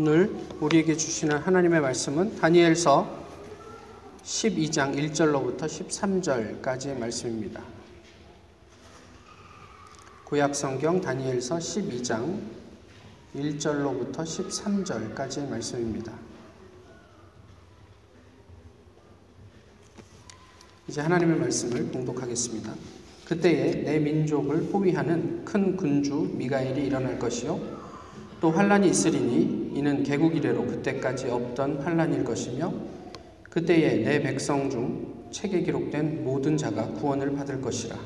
오늘 우리에게 주시는 하나님의 말씀은 다니엘서 12장 1절로부터 13절까지의 말씀입니다. 구약 성경 다니엘서 12장 1절로부터 13절까지의 말씀입니다. 이제 하나님의 말씀을 봉독하겠습니다. 그때에 내 민족을 포위하는 큰 군주 미가엘이 일어날 것이요 또 환란이 있으리니 이는 개국 이래로 그때까지 없던 환란일 것이며 그때에 내 백성 중 책에 기록된 모든 자가 구원을 받을 것이라.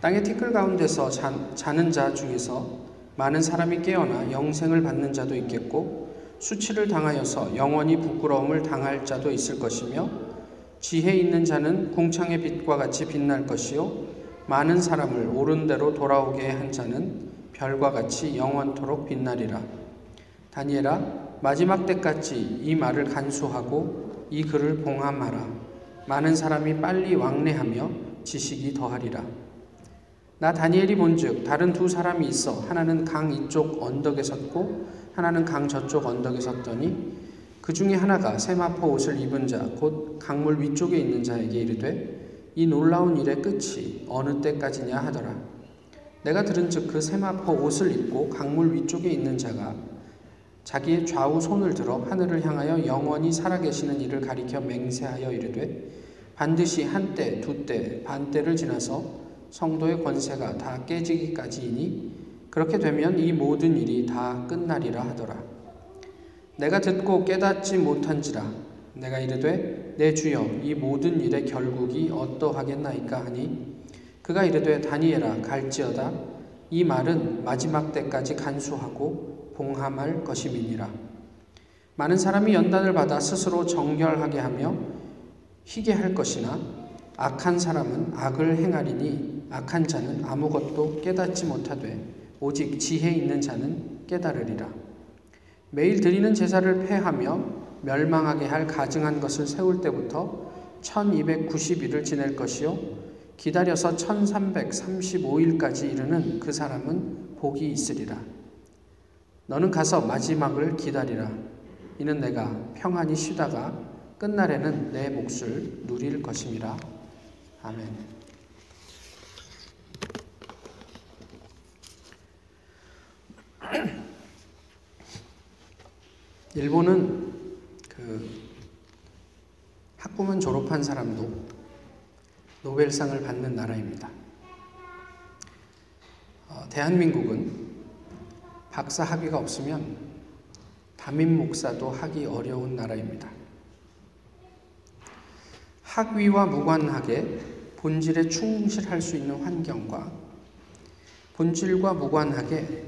땅의 티끌 가운데서 자, 자는 자 중에서 많은 사람이 깨어나 영생을 받는 자도 있겠고 수치를 당하여서 영원히 부끄러움을 당할 자도 있을 것이며 지혜 있는 자는 궁창의 빛과 같이 빛날 것이요 많은 사람을 옳은 대로 돌아오게 한 자는 별과 같이 영원토록 빛나리라. 다니엘아 마지막 때까지 이 말을 간수하고 이 글을 봉함하라. 많은 사람이 빨리 왕래하며 지식이 더하리라. 나 다니엘이 본즉 다른 두 사람이 있어 하나는 강 이쪽 언덕에 섰고 하나는 강 저쪽 언덕에 섰더니 그 중에 하나가 세마포 옷을 입은 자, 곧 강물 위쪽에 있는 자에게 이르되 이 놀라운 일의 끝이 어느 때까지냐 하더라. 내가 들은즉 그 세마포 옷을 입고 강물 위쪽에 있는 자가 자기의 좌우 손을 들어 하늘을 향하여 영원히 살아계시는 이를 가리켜 맹세하여 이르되 반드시 한때, 두때, 반때를 지나서 성도의 권세가 다 깨지기까지이니 그렇게 되면 이 모든 일이 다 끝나리라 하더라. 내가 듣고 깨닫지 못한지라 내가 이르되 내 주여 이 모든 일의 결국이 어떠하겠나이까 하니 그가 이르되 다니엘아 갈지어다. 이 말은 마지막 때까지 간수하고 봉함할 것임이니라. 많은 사람이 연단을 받아 스스로 정결하게 하며 희게 할 것이나 악한 사람은 악을 행하리니 악한 자는 아무것도 깨닫지 못하되 오직 지혜 있는 자는 깨달으리라. 매일 드리는 제사를 폐하며 멸망하게 할 가증한 것을 세울 때부터 1290일을 지낼 것이요 기다려서 1335일까지 이르는 그 사람은 복이 있으리라. 너는 가서 마지막을 기다리라. 이는 내가 평안히 쉬다가 끝날에는 내 몫을 누릴 것임이라. 아멘. 일본은 그 학부문 졸업한 사람도 노벨상을 받는 나라입니다. 어, 대한민국은 박사 학위가 없으면 담임 목사도 하기 어려운 나라입니다. 학위와 무관하게 본질에 충실할 수 있는 환경과 본질과 무관하게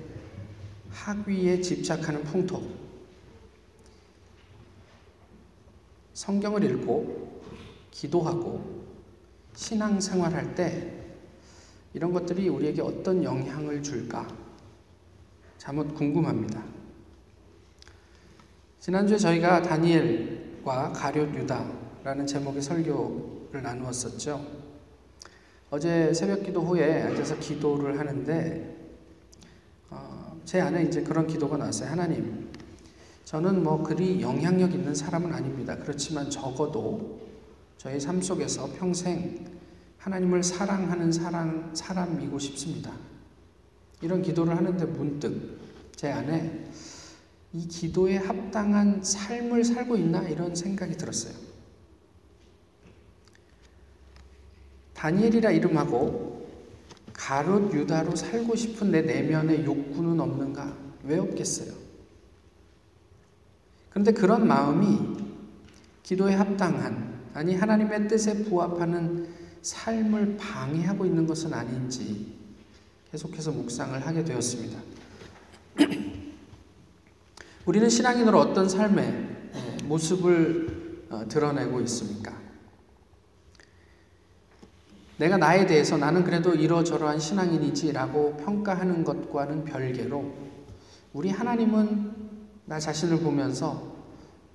학위에 집착하는 풍토, 성경을 읽고 기도하고 신앙생활 할 때 이런 것들이 우리에게 어떤 영향을 줄까? 잠옷 궁금합니다. 지난주에 저희가 다니엘과 가룟 유다라는 제목의 설교를 나누었었죠. 어제 새벽 기도 후에 앉아서 기도를 하는데 어, 제 안에 이제 그런 기도가 나왔어요. 하나님, 저는 뭐 그리 영향력 있는 사람은 아닙니다. 그렇지만 적어도 저의 삶 속에서 평생 하나님을 사랑하는 사람, 사람이고 싶습니다. 이런 기도를 하는데 문득 제 안에 이 기도에 합당한 삶을 살고 있나 이런 생각이 들었어요. 다니엘이라 이름하고 가롯 유다로 살고 싶은 내 내면의 욕구는 없는가? 왜 없겠어요? 그런데 그런 마음이 기도에 합당한, 아니, 하나님의 뜻에 부합하는 삶을 방해하고 있는 것은 아닌지 계속해서 묵상을 하게 되었습니다. 우리는 신앙인으로 어떤 삶의 예, 모습을 어, 드러내고 있습니까? 내가 나에 대해서 나는 그래도 이러저러한 신앙인이지라고 평가하는 것과는 별개로 우리 하나님은 나 자신을 보면서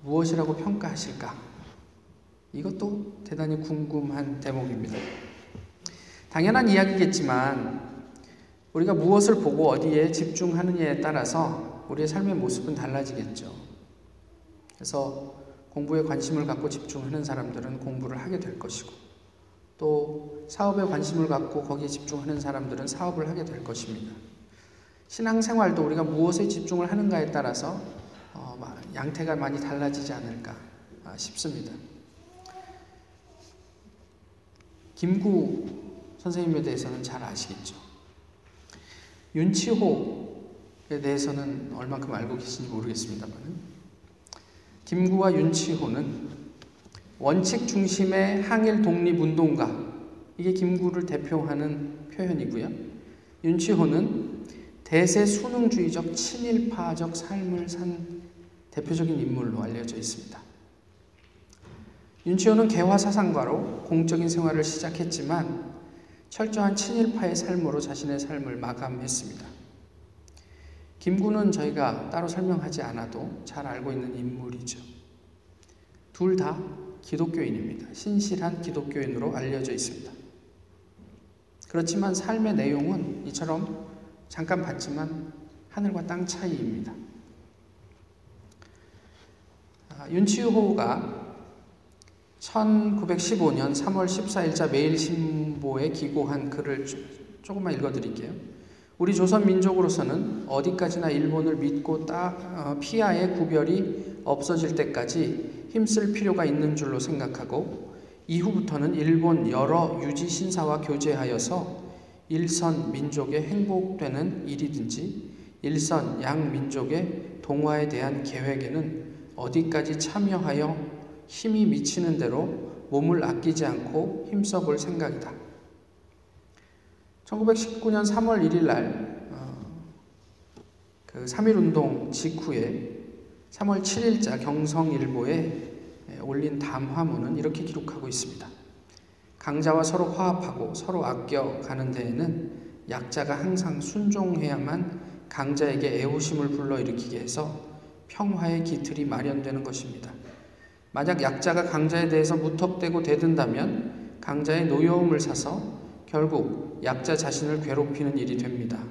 무엇이라고 평가하실까? 이것도 대단히 궁금한 대목입니다. 당연한 이야기겠지만 우리가 무엇을 보고 어디에 집중하느냐에 따라서 우리의 삶의 모습은 달라지겠죠. 그래서 공부에 관심을 갖고 집중하는 사람들은 공부를 하게 될 것이고, 또 사업에 관심을 갖고 거기에 집중하는 사람들은 사업을 하게 될 것입니다. 신앙생활도 우리가 무엇에 집중을 하는가에 따라서 어, 양태가 많이 달라지지 않을까 아, 싶습니다. 김구 선생님에 대해서는 잘 아시겠죠. 윤치호에 대해서는 얼만큼 알고 계신지 모르겠습니다만, 김구와 윤치호는 원칙 중심의 항일 독립 운동가, 이게 김구를 대표하는 표현이고요. 윤치호는 대세 수능주의적 친일파적 삶을 산 대표적인 인물로 알려져 있습니다. 윤치호는 개화 사상가로 공적인 생활을 시작했지만 철저한 친일파의 삶으로 자신의 삶을 마감했습니다. 김구는 저희가 따로 설명하지 않아도 잘 알고 있는 인물이죠. 둘 다 기독교인입니다. 신실한 기독교인으로 알려져 있습니다. 그렇지만 삶의 내용은 이처럼 잠깐 봤지만 하늘과 땅 차이입니다. 아, 윤치호가 1915년 3월 14일자 매일신보에 기고한 글을 조금만 읽어드릴게요. 우리 조선 민족으로서는 어디까지나 일본을 믿고 따, 어, 피하의 구별이 없어질 때까지 힘쓸 필요가 있는 줄로 생각하고 이후부터는 일본 여러 유지 신사와 교제하여서 일선 민족의 행복되는 일이든지 일선 양 민족의 동화에 대한 계획에는 어디까지 참여하여 힘이 미치는 대로 몸을 아끼지 않고 힘써 볼 생각이다. 1919년 3월 1일 날, 어, 그 3.1 운동 직후에 3월 7일자 경성일보에 올린 담화문은 이렇게 기록하고 있습니다. 강자와 서로 화합하고 서로 아껴 가는 데에는 약자가 항상 순종해야만 강자에게 애호심을 불러일으키게 해서 평화의 기틀이 마련되는 것입니다. 만약 약자가 강자에 대해서 무턱대고 대든다면 강자의 노여움을 사서 결국 약자 자신을 괴롭히는 일이 됩니다.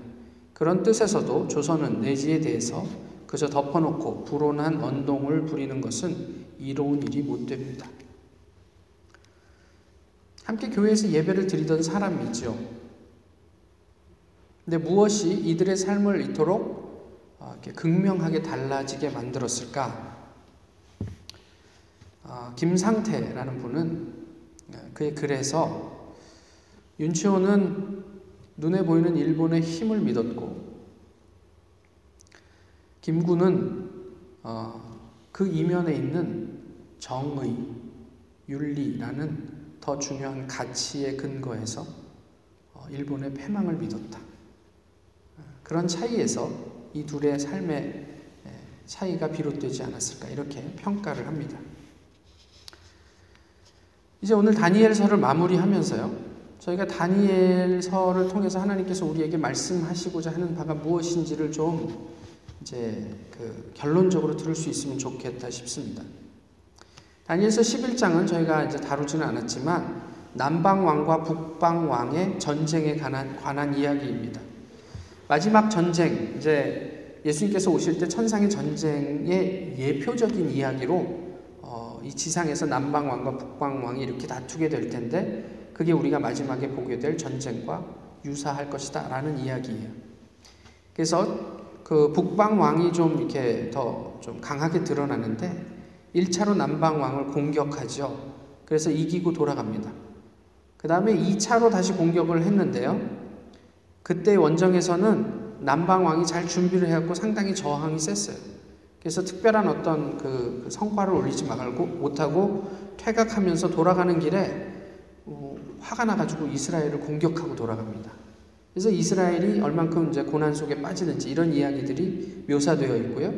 그런 뜻에서도 조선은 내지에 대해서 그저 덮어놓고 불온한 언동을 부리는 것은 이로운 일이 못 됩니다. 함께 교회에서 예배를 드리던 사람이죠. 근데 무엇이 이들의 삶을 이토록 어, 극명하게 달라지게 만들었을까? 어, 김상태라는 분은 어, 그의 글에서 윤치호는 눈에 보이는 일본의 힘을 믿었고 김구는 어, 그 이면에 있는 정의, 윤리라는 더 중요한 가치에 근거해서 일본의 패망을 믿었다. 그런 차이에서 이 둘의 삶의 차이가 비롯되지 않았을까 이렇게 평가를 합니다. 이제 오늘 다니엘서를 마무리하면서요. 저희가 다니엘서를 통해서 하나님께서 우리에게 말씀하시고자 하는 바가 무엇인지를 좀 이제 그 결론적으로 들을 수 있으면 좋겠다 싶습니다. 다니엘서 11장은 저희가 이제 다루지는 않았지만 남방 왕과 북방 왕의 전쟁에 관한, 관한 이야기입니다. 마지막 전쟁, 이제 예수님께서 오실 때 천상의 전쟁의 예표적인 이야기로 이 지상에서 남방 왕과 북방 왕이 이렇게 다투게 될 텐데 그게 우리가 마지막에 보게 될 전쟁과 유사할 것이다 라는 이야기예요. 그래서 그 북방 왕이 좀 이렇게 더 좀 강하게 드러나는데 1차로 남방 왕을 공격하죠. 그래서 이기고 돌아갑니다. 그 다음에 2차로 다시 공격을 했는데요. 그때 원정에서는 남방 왕이 잘 준비를 해갖고 상당히 저항이 셌어요. 그래서 특별한 어떤 그, 그 성과를 올리지 말고 못하고 퇴각하면서 돌아가는 길에 어, 화가 나가지고 이스라엘을 공격하고 돌아갑니다. 그래서 이스라엘이 얼만큼 이제 고난 속에 빠지는지 이런 이야기들이 묘사되어 있고요.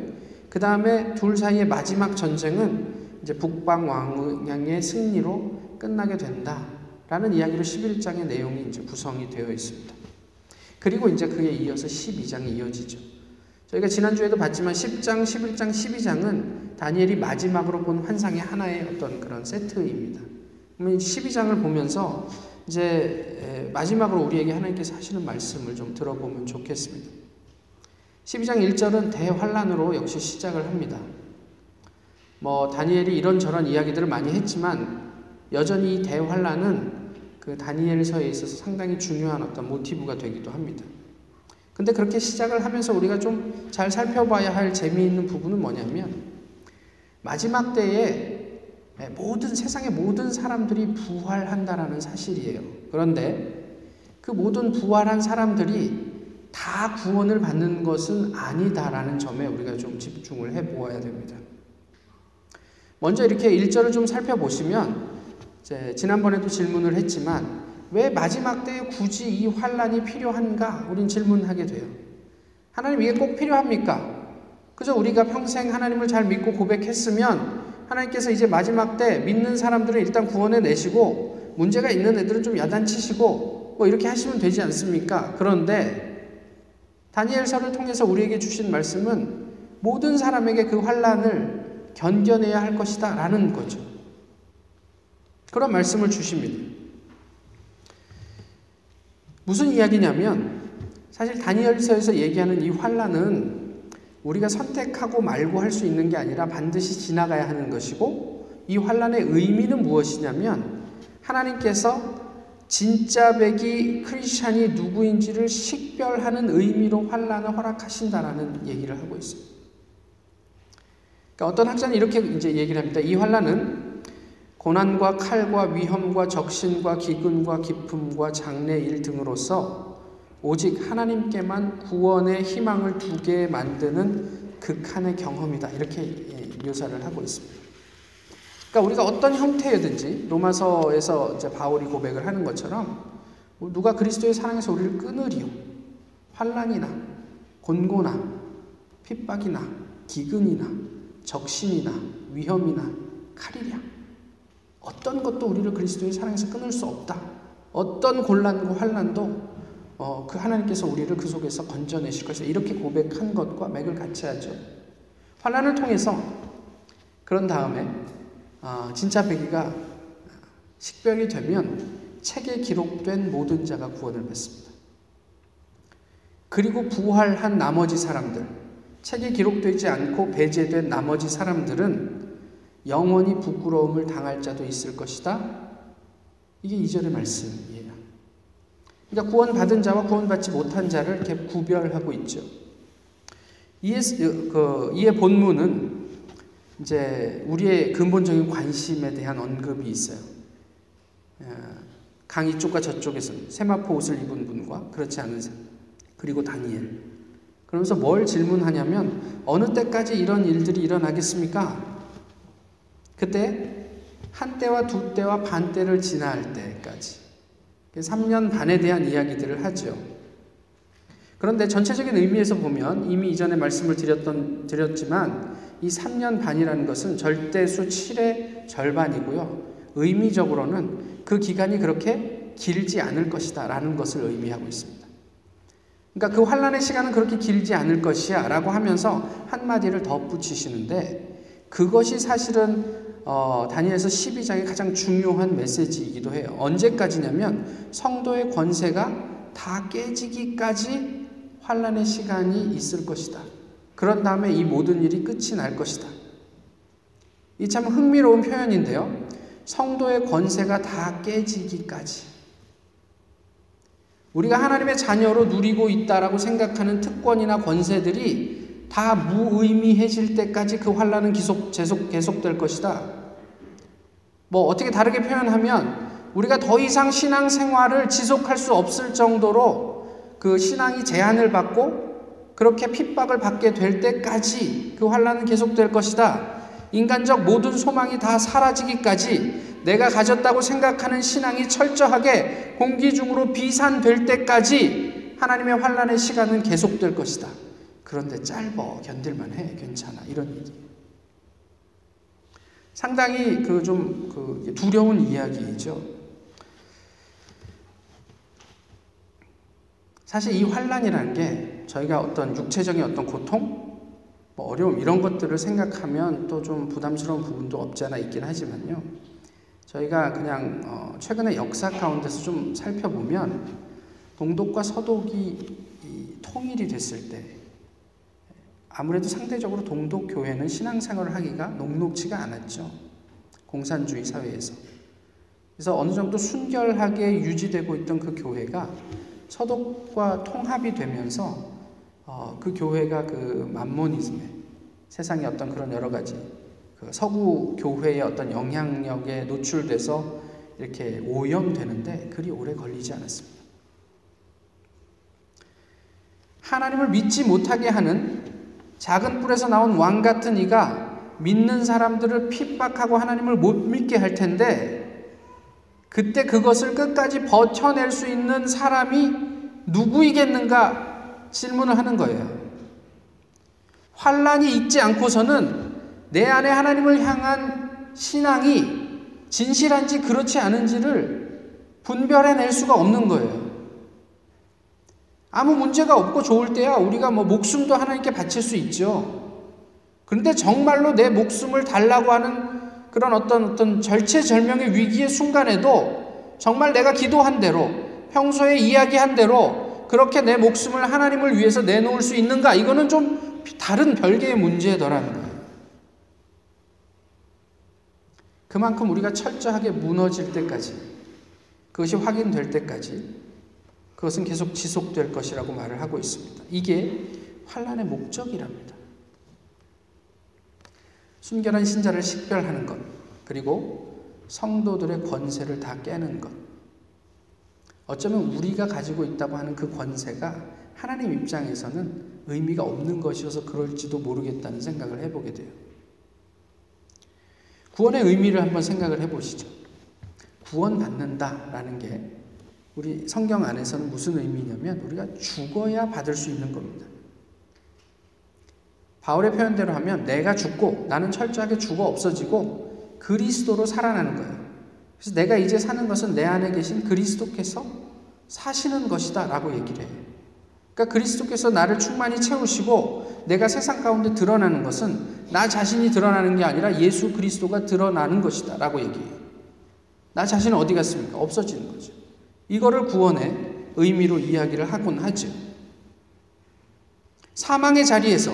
그 다음에 둘 사이의 마지막 전쟁은 이제 북방 왕의 승리로 끝나게 된다라는 이야기로 11장의 내용이 이제 구성이 되어 있습니다. 그리고 이제 그에 이어서 12장이 이어지죠. 저희가 지난주에도 봤지만 10장, 11장, 12장은 다니엘이 마지막으로 본 환상의 하나의 어떤 그런 세트입니다. 그러면 12장을 보면서 이제 마지막으로 우리에게 하나님께서 하시는 말씀을 좀 들어보면 좋겠습니다. 12장 1절은 대환란으로 역시 시작을 합니다. 뭐 다니엘이 이런저런 이야기들을 많이 했지만 여전히 이 대환란은 그 다니엘서에 있어서 상당히 중요한 어떤 모티브가 되기도 합니다. 근데 그렇게 시작을 하면서 우리가 좀 잘 살펴봐야 할 재미있는 부분은 뭐냐면 마지막 때에 모든 세상의 모든 사람들이 부활한다라는 사실이에요. 그런데 그 모든 부활한 사람들이 다 구원을 받는 것은 아니다라는 점에 우리가 좀 집중을 해 보아야 됩니다. 먼저 이렇게 1절을 좀 살펴보시면 지난번에도 질문을 했지만 왜 마지막 때에 굳이 이 환란이 필요한가? 우린 질문하게 돼요. 하나님 이게 꼭 필요합니까? 그저 우리가 평생 하나님을 잘 믿고 고백했으면 하나님께서 이제 마지막 때 믿는 사람들을 일단 구원해 내시고 문제가 있는 애들은 좀 야단치시고 뭐 이렇게 하시면 되지 않습니까? 그런데 다니엘서를 통해서 우리에게 주신 말씀은 모든 사람에게 그 환란을 견뎌내야 할 것이다라는 거죠. 그런 말씀을 주십니다. 무슨 이야기냐면 사실 다니엘서에서 얘기하는 이 환란은 우리가 선택하고 말고 할 수 있는 게 아니라 반드시 지나가야 하는 것이고 이 환란의 의미는 무엇이냐면 하나님께서 진짜 백이 크리스찬이 누구인지를 식별하는 의미로 환란을 허락하신다라는 얘기를 하고 있습니다. 그러니까 어떤 학자는 이렇게 이제 얘기를 합니다. 이 환란은 고난과 칼과 위험과 적신과 기근과 기품과 장래일 등으로서 오직 하나님께만 구원의 희망을 두게 만드는 극한의 경험이다. 이렇게 예, 묘사를 하고 있습니다. 그러니까 우리가 어떤 형태이든지 로마서에서 이제 바울이 고백을 하는 것처럼 뭐 누가 그리스도의 사랑에서 우리를 끊으리요. 환란이나 곤고나 핍박이나 기근이나 적신이나 위험이나 칼이랴. 어떤 것도 우리를 그리스도의 사랑에서 끊을 수 없다. 어떤 곤란과 환란도 어, 그 하나님께서 우리를 그 속에서 건져내실 것이다. 이렇게 고백한 것과 맥을 같이 하죠. 환란을 통해서 그런 다음에 어, 진짜 배기가 식별이 되면 책에 기록된 모든 자가 구원을 받습니다. 그리고 부활한 나머지 사람들, 책에 기록되지 않고 배제된 나머지 사람들은 영원히 부끄러움을 당할 자도 있을 것이다. 이게 이절의 말씀이에요. 그러니까 구원받은 자와 구원받지 못한 자를 이렇게 구별하고 있죠. 이의, 그, 이의 본문은 이제 우리의 근본적인 관심에 대한 언급이 있어요. 어, 강 이쪽과 저쪽에서 세마포 옷을 입은 분과 그렇지 않은 사람, 그리고 다니엘. 그러면서 뭘 질문하냐면 어느 때까지 이런 일들이 일어나겠습니까? 그때 한 때와 두 때와 반 때를 지나할 때까지 3년 반에 대한 이야기들을 하죠. 그런데 전체적인 의미에서 보면 이미 이전에 말씀을 드렸던, 드렸지만 이 3년 반이라는 것은 절대수 7의 절반이고요. 의미적으로는 그 기간이 그렇게 길지 않을 것이다 라는 것을 의미하고 있습니다. 그러니까 그 환란의 시간은 그렇게 길지 않을 것이야 라고 하면서 한마디를 덧붙이시는데 그것이 사실은 어, 다니엘서 12장의 가장 중요한 메시지이기도 해요. 언제까지냐면 성도의 권세가 다 깨지기까지 환란의 시간이 있을 것이다. 그런 다음에 이 모든 일이 끝이 날 것이다. 이 참 흥미로운 표현인데요. 성도의 권세가 다 깨지기까지. 우리가 하나님의 자녀로 누리고 있다라고 생각하는 특권이나 권세들이 다 무의미해질 때까지 그 환란은 계속 계속 계속될 것이다. 뭐 어떻게 다르게 표현하면 우리가 더 이상 신앙 생활을 지속할 수 없을 정도로 그 신앙이 제한을 받고 그렇게 핍박을 받게 될 때까지 그 환란은 계속될 것이다. 인간적 모든 소망이 다 사라지기까지 내가 가졌다고 생각하는 신앙이 철저하게 공기 중으로 비산될 때까지 하나님의 환란의 시간은 계속될 것이다. 그런데 짧어 견딜만 해 괜찮아 이런 얘기. 상당히 그 좀 그 두려운 이야기이죠. 사실 이 환란이라는 게 저희가 어떤 육체적인 어떤 고통, 뭐 어려움 이런 것들을 생각하면 또 좀 부담스러운 부분도 없지 않아 있긴 하지만요. 저희가 그냥 어 최근의 역사 가운데서 좀 살펴보면 동독과 서독이 통일이 됐을 때 아무래도 상대적으로 동독 교회는 신앙생활을 하기가 녹록지가 않았죠. 공산주의 사회에서. 그래서 어느 정도 순결하게 유지되고 있던 그 교회가 서독과 통합이 되면서 어, 그 교회가 그 만모니즘에 세상의 어떤 그런 여러 가지 그 서구 교회의 어떤 영향력에 노출돼서 이렇게 오염되는데 그리 오래 걸리지 않았습니다. 하나님을 믿지 못하게 하는 작은 뿔에서 나온 왕 같은 이가 믿는 사람들을 핍박하고 하나님을 못 믿게 할 텐데 그때 그것을 끝까지 버텨낼 수 있는 사람이 누구이겠는가 질문을 하는 거예요. 환란이 있지 않고서는 내 안에 하나님을 향한 신앙이 진실한지 그렇지 않은지를 분별해낼 수가 없는 거예요. 아무 문제가 없고 좋을 때야 우리가 뭐 목숨도 하나님께 바칠 수 있죠. 그런데 정말로 내 목숨을 달라고 하는 그런 어떤 어떤 절체절명의 위기의 순간에도 정말 내가 기도한 대로 평소에 이야기한 대로 그렇게 내 목숨을 하나님을 위해서 내놓을 수 있는가? 이거는 좀 다른 별개의 문제더라는 거예요. 그만큼 우리가 철저하게 무너질 때까지 그것이 확인될 때까지 그것은 계속 지속될 것이라고 말을 하고 있습니다. 이게 환란의 목적이랍니다. 순결한 신자를 식별하는 것, 그리고 성도들의 권세를 다 깨는 것. 어쩌면 우리가 가지고 있다고 하는 그 권세가 하나님 입장에서는 의미가 없는 것이어서 그럴지도 모르겠다는 생각을 해보게 돼요. 구원의 의미를 한번 생각을 해보시죠. 구원받는다라는 게 우리 성경 안에서는 무슨 의미냐면 우리가 죽어야 받을 수 있는 겁니다. 바울의 표현대로 하면 내가 죽고 나는 철저하게 죽어 없어지고 그리스도로 살아나는 거예요. 그래서 내가 이제 사는 것은 내 안에 계신 그리스도께서 사시는 것이다 라고 얘기를 해요. 그러니까 그리스도께서 나를 충만히 채우시고 내가 세상 가운데 드러나는 것은 나 자신이 드러나는 게 아니라 예수 그리스도가 드러나는 것이다 라고 얘기해요. 나 자신은 어디 갔습니까? 없어지는 거죠. 이거를 구원의 의미로 이야기를 하곤 하죠. 사망의 자리에서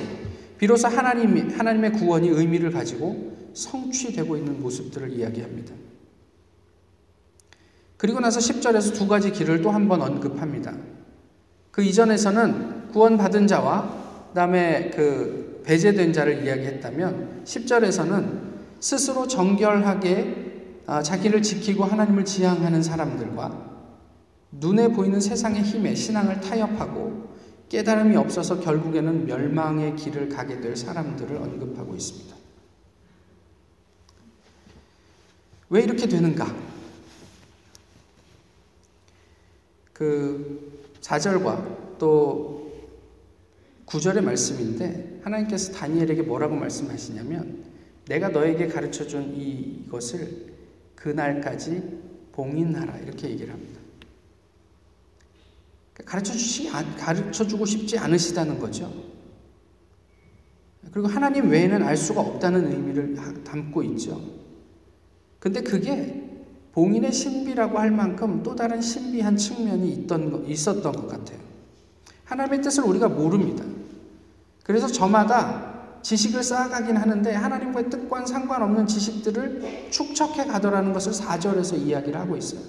비로소 하나님, 하나님의 구원이 의미를 가지고 성취되고 있는 모습들을 이야기합니다. 그리고 나서 10절에서 두 가지 길을 또 한 번 언급합니다. 그 이전에서는 구원받은 자와 그다음에 그 배제된 자를 이야기했다면 10절에서는 스스로 정결하게 아, 자기를 지키고 하나님을 지향하는 사람들과 눈에 보이는 세상의 힘에 신앙을 타협하고 깨달음이 없어서 결국에는 멸망의 길을 가게 될 사람들을 언급하고 있습니다. 왜 이렇게 되는가? 그 4절과 또 9절의 말씀인데 하나님께서 다니엘에게 뭐라고 말씀하시냐면 내가 너에게 가르쳐 준 이것을 그날까지 봉인하라 이렇게 얘기를 합니다. 가르쳐 주시 가르쳐 주고 싶지 않으시다는 거죠. 그리고 하나님 외에는 알 수가 없다는 의미를 담고 있죠. 근데 그게 봉인의 신비라고 할 만큼 또 다른 신비한 측면이 있던, 있었던 것 같아요. 하나님의 뜻을 우리가 모릅니다. 그래서 저마다 지식을 쌓아가긴 하는데 하나님과의 뜻과는 상관없는 지식들을 축적해 가더라는 것을 4절에서 이야기를 하고 있어요.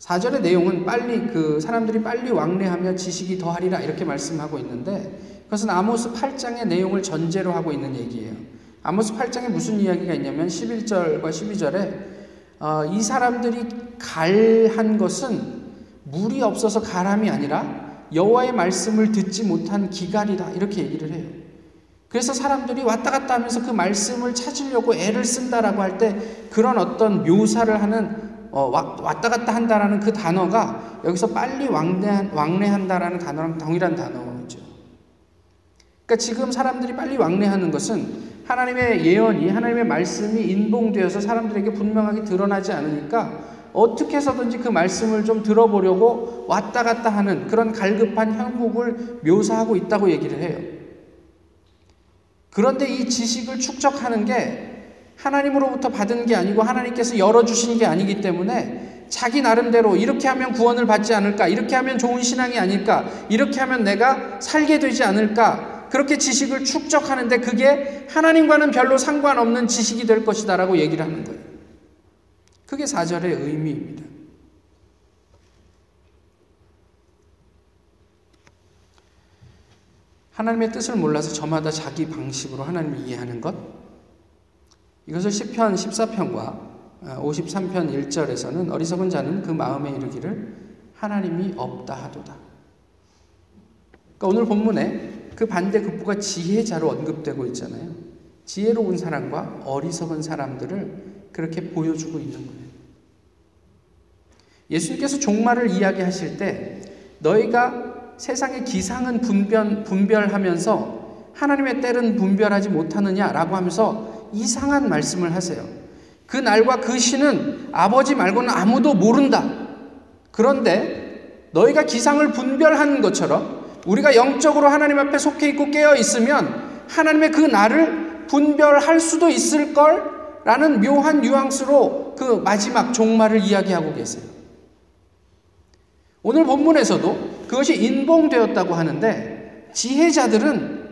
4절의 내용은 빨리 그 사람들이 빨리 왕래하며 지식이 더하리라 이렇게 말씀하고 있는데 그것은 아모스 8장의 내용을 전제로 하고 있는 얘기예요. 아모스 8장에 무슨 이야기가 있냐면 11절과 12절에 어, 이 사람들이 갈한 것은 물이 없어서 가람이 아니라 여호와의 말씀을 듣지 못한 기갈이다 이렇게 얘기를 해요. 그래서 사람들이 왔다 갔다 하면서 그 말씀을 찾으려고 애를 쓴다라고 할 때 그런 어떤 묘사를 하는 어, 왔다 갔다 한다라는 그 단어가 여기서 빨리 왕래한, 왕래한다라는 단어랑 동일한 단어죠. 그러니까 지금 사람들이 빨리 왕래하는 것은 하나님의 예언이 하나님의 말씀이 인봉되어서 사람들에게 분명하게 드러나지 않으니까 어떻게 해서든지 그 말씀을 좀 들어보려고 왔다 갔다 하는 그런 갈급한 형국을 묘사하고 있다고 얘기를 해요. 그런데 이 지식을 축적하는 게 하나님으로부터 받은 게 아니고 하나님께서 열어주신 게 아니기 때문에 자기 나름대로 이렇게 하면 구원을 받지 않을까, 이렇게 하면 좋은 신앙이 아닐까, 이렇게 하면 내가 살게 되지 않을까, 그렇게 지식을 축적하는데 그게 하나님과는 별로 상관없는 지식이 될 것이다라고 얘기를 하는 거예요. 그게 4절의 의미입니다. 하나님의 뜻을 몰라서 저마다 자기 방식으로 하나님을 이해하는 것. 이것을 10편 14편과 53편 1절에서는 어리석은 자는 그 마음에 이르기를 하나님이 없다 하도다. 그러니까 오늘 본문에 그 반대 극부가 지혜자로 언급되고 있잖아요. 지혜로운 사람과 어리석은 사람들을 그렇게 보여주고 있는 거예요. 예수님께서 종말을 이야기하실 때 너희가 세상의 기상은 분별, 분별하면서 하나님의 때는 분별하지 못하느냐라고 하면서 이상한 말씀을 하세요. 그 날과 그 시는 아버지 말고는 아무도 모른다. 그런데 너희가 기상을 분별하는 것처럼 우리가 영적으로 하나님 앞에 속해 있고 깨어 있으면 하나님의 그 날을 분별할 수도 있을 걸 라는 묘한 뉘앙스로 그 마지막 종말을 이야기하고 계세요. 오늘 본문에서도 그것이 인봉되었다고 하는데 지혜자들은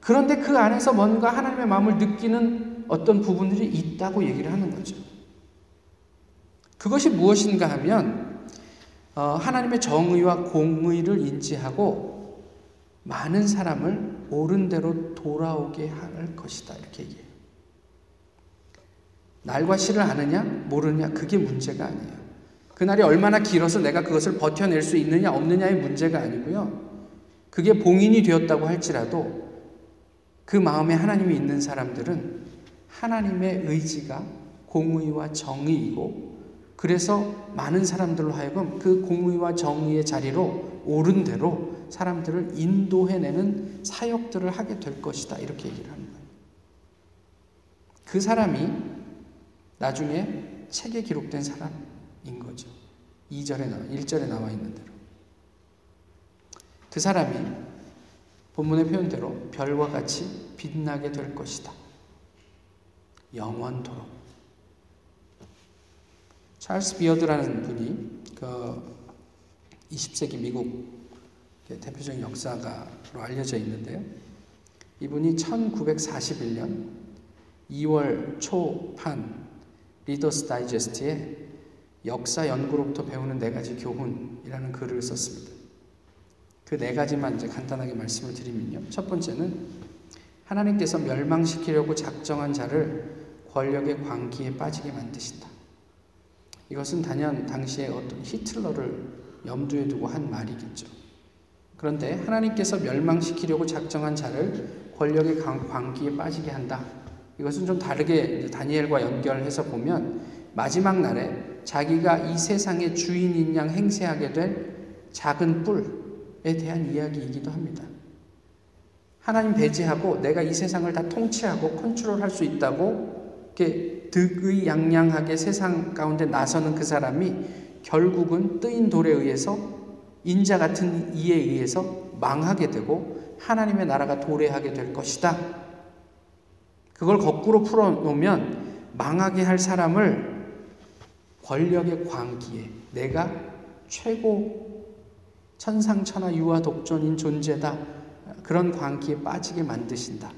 그런데 그 안에서 뭔가 하나님의 마음을 느끼는 어떤 부분들이 있다고 얘기를 하는 거죠. 그것이 무엇인가 하면 어, 하나님의 정의와 공의를 인지하고 많은 사람을 옳은 대로 돌아오게 할 것이다 이렇게 얘기해요. 날과 시를 아느냐 모르느냐 그게 문제가 아니에요. 그날이 얼마나 길어서 내가 그것을 버텨낼 수 있느냐 없느냐의 문제가 아니고요. 그게 봉인이 되었다고 할지라도 그 마음에 하나님이 있는 사람들은 하나님의 의지가 공의와 정의이고 그래서 많은 사람들로 하여금 그 공의와 정의의 자리로 옳은 대로 사람들을 인도해내는 사역들을 하게 될 것이다. 이렇게 얘기를 하는 거예요. 그 사람이 나중에 책에 기록된 사람, 인 거죠. 2절에 나와 1절에 나와 있는 대로. 그 사람이 본문의 표현대로 별과 같이 빛나게 될 것이다. 영원토록. 찰스 비어드라는 분이 그 20세기 미국 대표적인 역사가로 알려져 있는데요. 이분이 1941년 2월 초판 리더스 다이제스트에 역사 연구로부터 배우는 네 가지 교훈이라는 글을 썼습니다. 그 네 가지만 이제 간단하게 말씀을 드리면요. 첫 번째는 하나님께서 멸망시키려고 작정한 자를 권력의 광기에 빠지게 만드신다. 이것은 단연 당시에 어떤 히틀러를 염두에 두고 한 말이겠죠. 그런데 하나님께서 멸망시키려고 작정한 자를 권력의 광기에 빠지게 한다. 이것은 좀 다르게 다니엘과 연결해서 보면 마지막 날에 자기가 이 세상의 주인인 양 행세하게 될 작은 뿔에 대한 이야기이기도 합니다. 하나님 배제하고 내가 이 세상을 다 통치하고 컨트롤할 수 있다고 이렇게 득의 양양하게 세상 가운데 나서는 그 사람이 결국은 뜨인 돌에 의해서 인자 같은 이에 의해서 망하게 되고 하나님의 나라가 도래하게 될 것이다. 그걸 거꾸로 풀어놓으면 망하게 할 사람을 권력의 광기에 내가 최고 천상천하 유아 독존인 존재다. 그런 광기에 빠지게 만드신다.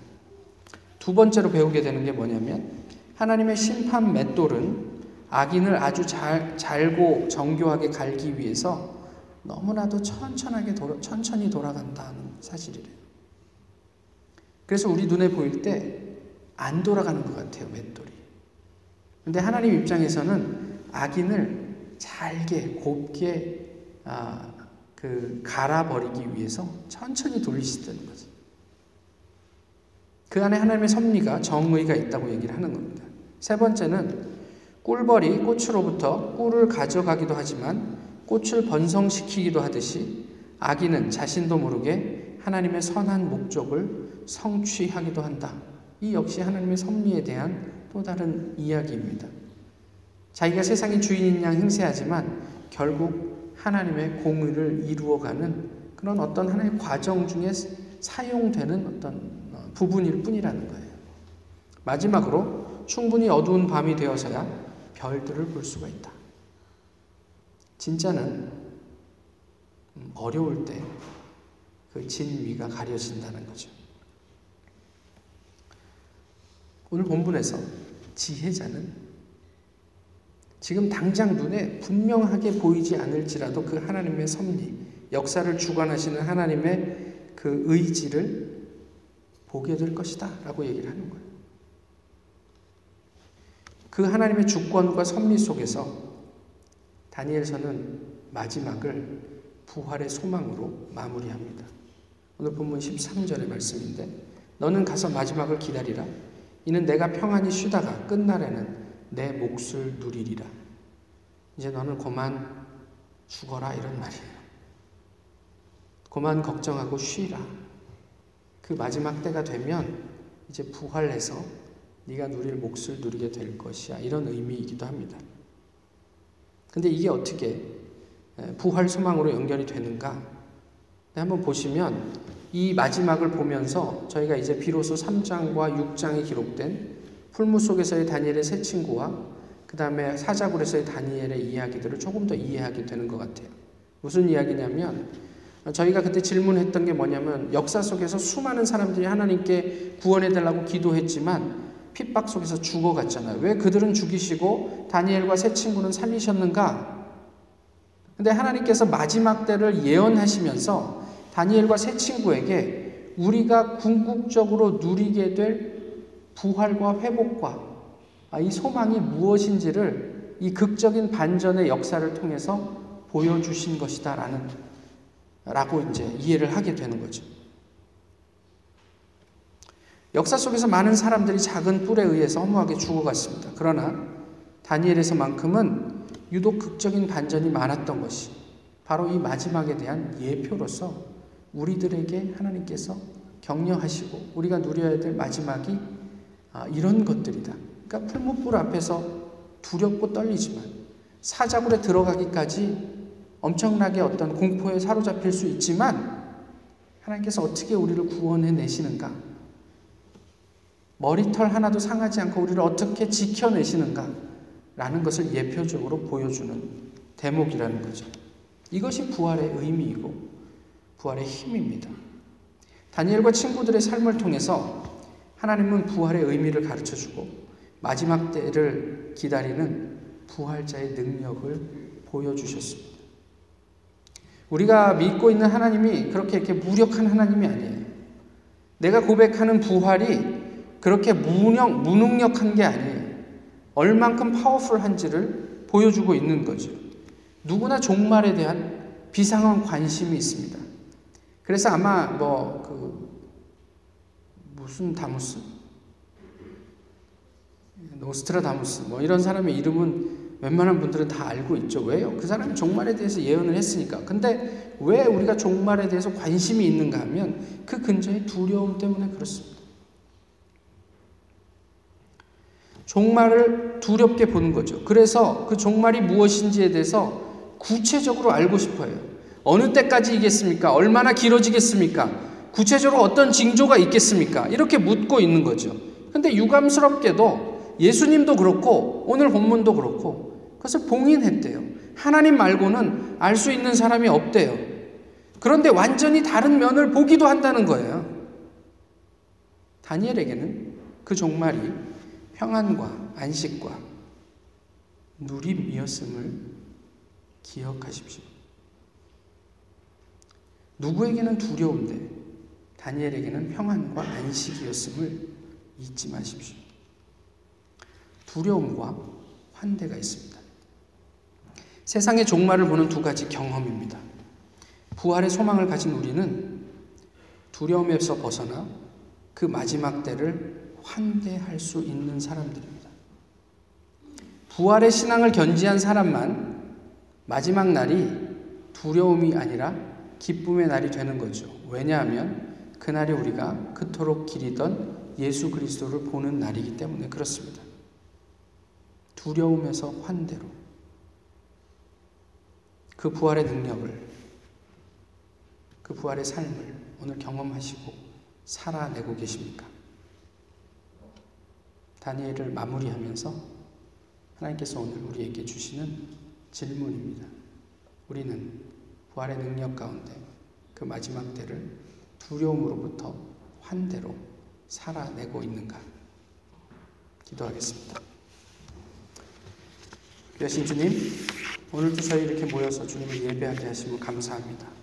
두 번째로 배우게 되는 게 뭐냐면 하나님의 심판 맷돌은 악인을 아주 잘, 잘고 정교하게 갈기 위해서 너무나도 천천하게 돌아, 천천히 돌아간다는 사실이래요. 그래서 우리 눈에 보일 때 안 돌아가는 것 같아요, 맷돌이. 근데 하나님 입장에서는 악인을 잘게 곱게 아, 그 갈아버리기 위해서 천천히 돌리시다는 거죠. 그 안에 하나님의 섭리가 정의가 있다고 얘기를 하는 겁니다. 세 번째는 꿀벌이 꽃으로부터 꿀을 가져가기도 하지만 꽃을 번성시키기도 하듯이 악인은 자신도 모르게 하나님의 선한 목적을 성취하기도 한다. 이 역시 하나님의 섭리에 대한 또 다른 이야기입니다. 자기가 세상의 주인인 양 행세하지만 결국 하나님의 공의를 이루어가는 그런 어떤 하나의 과정 중에 사용되는 어떤 어, 부분일 뿐이라는 거예요. 마지막으로 충분히 어두운 밤이 되어서야 별들을 볼 수가 있다. 진짜는 음, 어려울 때 그 진위가 가려진다는 거죠. 오늘 본문에서 지혜자는 지금 당장 눈에 분명하게 보이지 않을지라도 그 하나님의 섭리, 역사를 주관하시는 하나님의 그 의지를 보게 될 것이다. 라고 얘기를 하는 거예요. 그 하나님의 주권과 섭리 속에서 다니엘서는 마지막을 부활의 소망으로 마무리합니다. 오늘 본문 13절의 말씀인데 너는 가서 마지막을 기다리라. 이는 내가 평안히 쉬다가 끝날에는 내 몫을 누리리라. 이제 너는 그만 죽어라 이런 말이에요. 그만 걱정하고 쉬라. 그 마지막 때가 되면 이제 부활해서 네가 누릴 몫을 누리게 될 것이야. 이런 의미이기도 합니다. 근데 이게 어떻게 부활 소망으로 연결이 되는가? 한번 보시면 이 마지막을 보면서 저희가 이제 비로소 3장과 6장이 기록된 풀무 속에서의 다니엘의 새 친구와 그 다음에 사자굴에서의 다니엘의 이야기들을 조금 더 이해하게 되는 것 같아요. 무슨 이야기냐면 저희가 그때 질문했던 게 뭐냐면 역사 속에서 수많은 사람들이 하나님께 구원해달라고 기도했지만 핍박 속에서 죽어갔잖아요. 왜 그들은 죽이시고 다니엘과 새 친구는 살리셨는가? 근데 하나님께서 마지막 때를 예언하시면서 다니엘과 새 친구에게 우리가 궁극적으로 누리게 될 부활과 회복과 이 소망이 무엇인지를 이 극적인 반전의 역사를 통해서 보여주신 것이다라는 라고 이제 이해를 하게 되는 거죠. 역사 속에서 많은 사람들이 작은 뿔에 의해서 허무하게 죽어갔습니다. 그러나 다니엘에서만큼은 유독 극적인 반전이 많았던 것이 바로 이 마지막에 대한 예표로서 우리들에게 하나님께서 격려하시고 우리가 누려야 될 마지막이 아, 이런 것들이다. 그러니까 풀무불 앞에서 두렵고 떨리지만 사자굴에 들어가기까지 엄청나게 어떤 공포에 사로잡힐 수 있지만 하나님께서 어떻게 우리를 구원해 내시는가? 머리털 하나도 상하지 않고 우리를 어떻게 지켜내시는가? 라는 것을 예표적으로 보여주는 대목이라는 거죠. 이것이 부활의 의미이고 부활의 힘입니다. 다니엘과 친구들의 삶을 통해서 하나님은 부활의 의미를 가르쳐 주고 마지막 때를 기다리는 부활자의 능력을 보여주셨습니다. 우리가 믿고 있는 하나님이 그렇게 이렇게 무력한 하나님이 아니에요. 내가 고백하는 부활이 그렇게 무능, 무능력한 게 아니에요. 얼만큼 powerful한지를 보여주고 있는 거죠. 누구나 종말에 대한 비상한 관심이 있습니다. 그래서 아마 뭐, 그, 무슨 다무스? 노스트라다무스, 뭐 이런 사람의 이름은 웬만한 분들은 다 알고 있죠. 왜요? 그 사람이 종말에 대해서 예언을 했으니까. 근데 왜 우리가 종말에 대해서 관심이 있는가 하면 그 근저의 두려움 때문에 그렇습니다. 종말을 두렵게 보는 거죠. 그래서 그 종말이 무엇인지에 대해서 구체적으로 알고 싶어요. 어느 때까지 이겠습니까? 얼마나 길어지겠습니까? 구체적으로 어떤 징조가 있겠습니까? 이렇게 묻고 있는 거죠. 근데 유감스럽게도 예수님도 그렇고 오늘 본문도 그렇고 그것을 봉인했대요. 하나님 말고는 알 수 있는 사람이 없대요. 그런데 완전히 다른 면을 보기도 한다는 거예요. 다니엘에게는 그 종말이 평안과 안식과 누림이었음을 기억하십시오. 누구에게는 두려운데 다니엘에게는 평안과 안식이었음을 잊지 마십시오. 두려움과 환대가 있습니다. 세상의 종말을 보는 두 가지 경험입니다. 부활의 소망을 가진 우리는 두려움에서 벗어나 그 마지막 때를 환대할 수 있는 사람들입니다. 부활의 신앙을 견지한 사람만 마지막 날이 두려움이 아니라 기쁨의 날이 되는 거죠. 왜냐하면 그날이 우리가 그토록 기리던 예수 그리스도를 보는 날이기 때문에 그렇습니다. 두려움에서 환대로 그 부활의 능력을, 그 부활의 삶을 오늘 경험하시고 살아내고 계십니까? 다니엘을 마무리하면서 하나님께서 오늘 우리에게 주시는 질문입니다. 우리는 부활의 능력 가운데 그 마지막 때를 두려움으로부터 환대로 살아내고 있는가? 기도하겠습니다. 귀하신 주님, 오늘도 저희 이렇게 모여서 주님을 예배하게 하심을 감사합니다.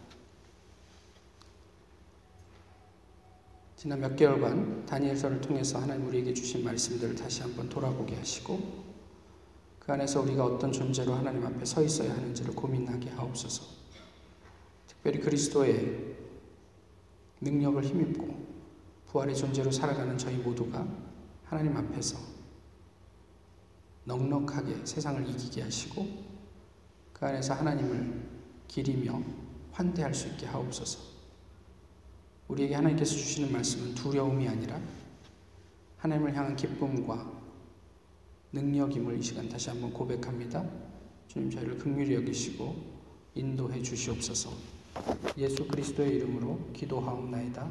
지난 몇 개월간 다니엘서를 통해서 하나님 우리에게 주신 말씀들을 다시 한번 돌아보게 하시고 그 안에서 우리가 어떤 존재로 하나님 앞에 서 있어야 하는지를 고민하게 하옵소서. 특별히 그리스도의 능력을 힘입고 부활의 존재로 살아가는 저희 모두가 하나님 앞에서 넉넉하게 세상을 이기게 하시고 그 안에서 하나님을 기리며 환대할 수 있게 하옵소서. 우리에게 하나님께서 주시는 말씀은 두려움이 아니라 하나님을 향한 기쁨과 능력임을 이 시간 다시 한번 고백합니다. 주님 저희를 긍휼히 여기시고 인도해 주시옵소서. 예수 그리스도의 이름으로 기도하옵나이다.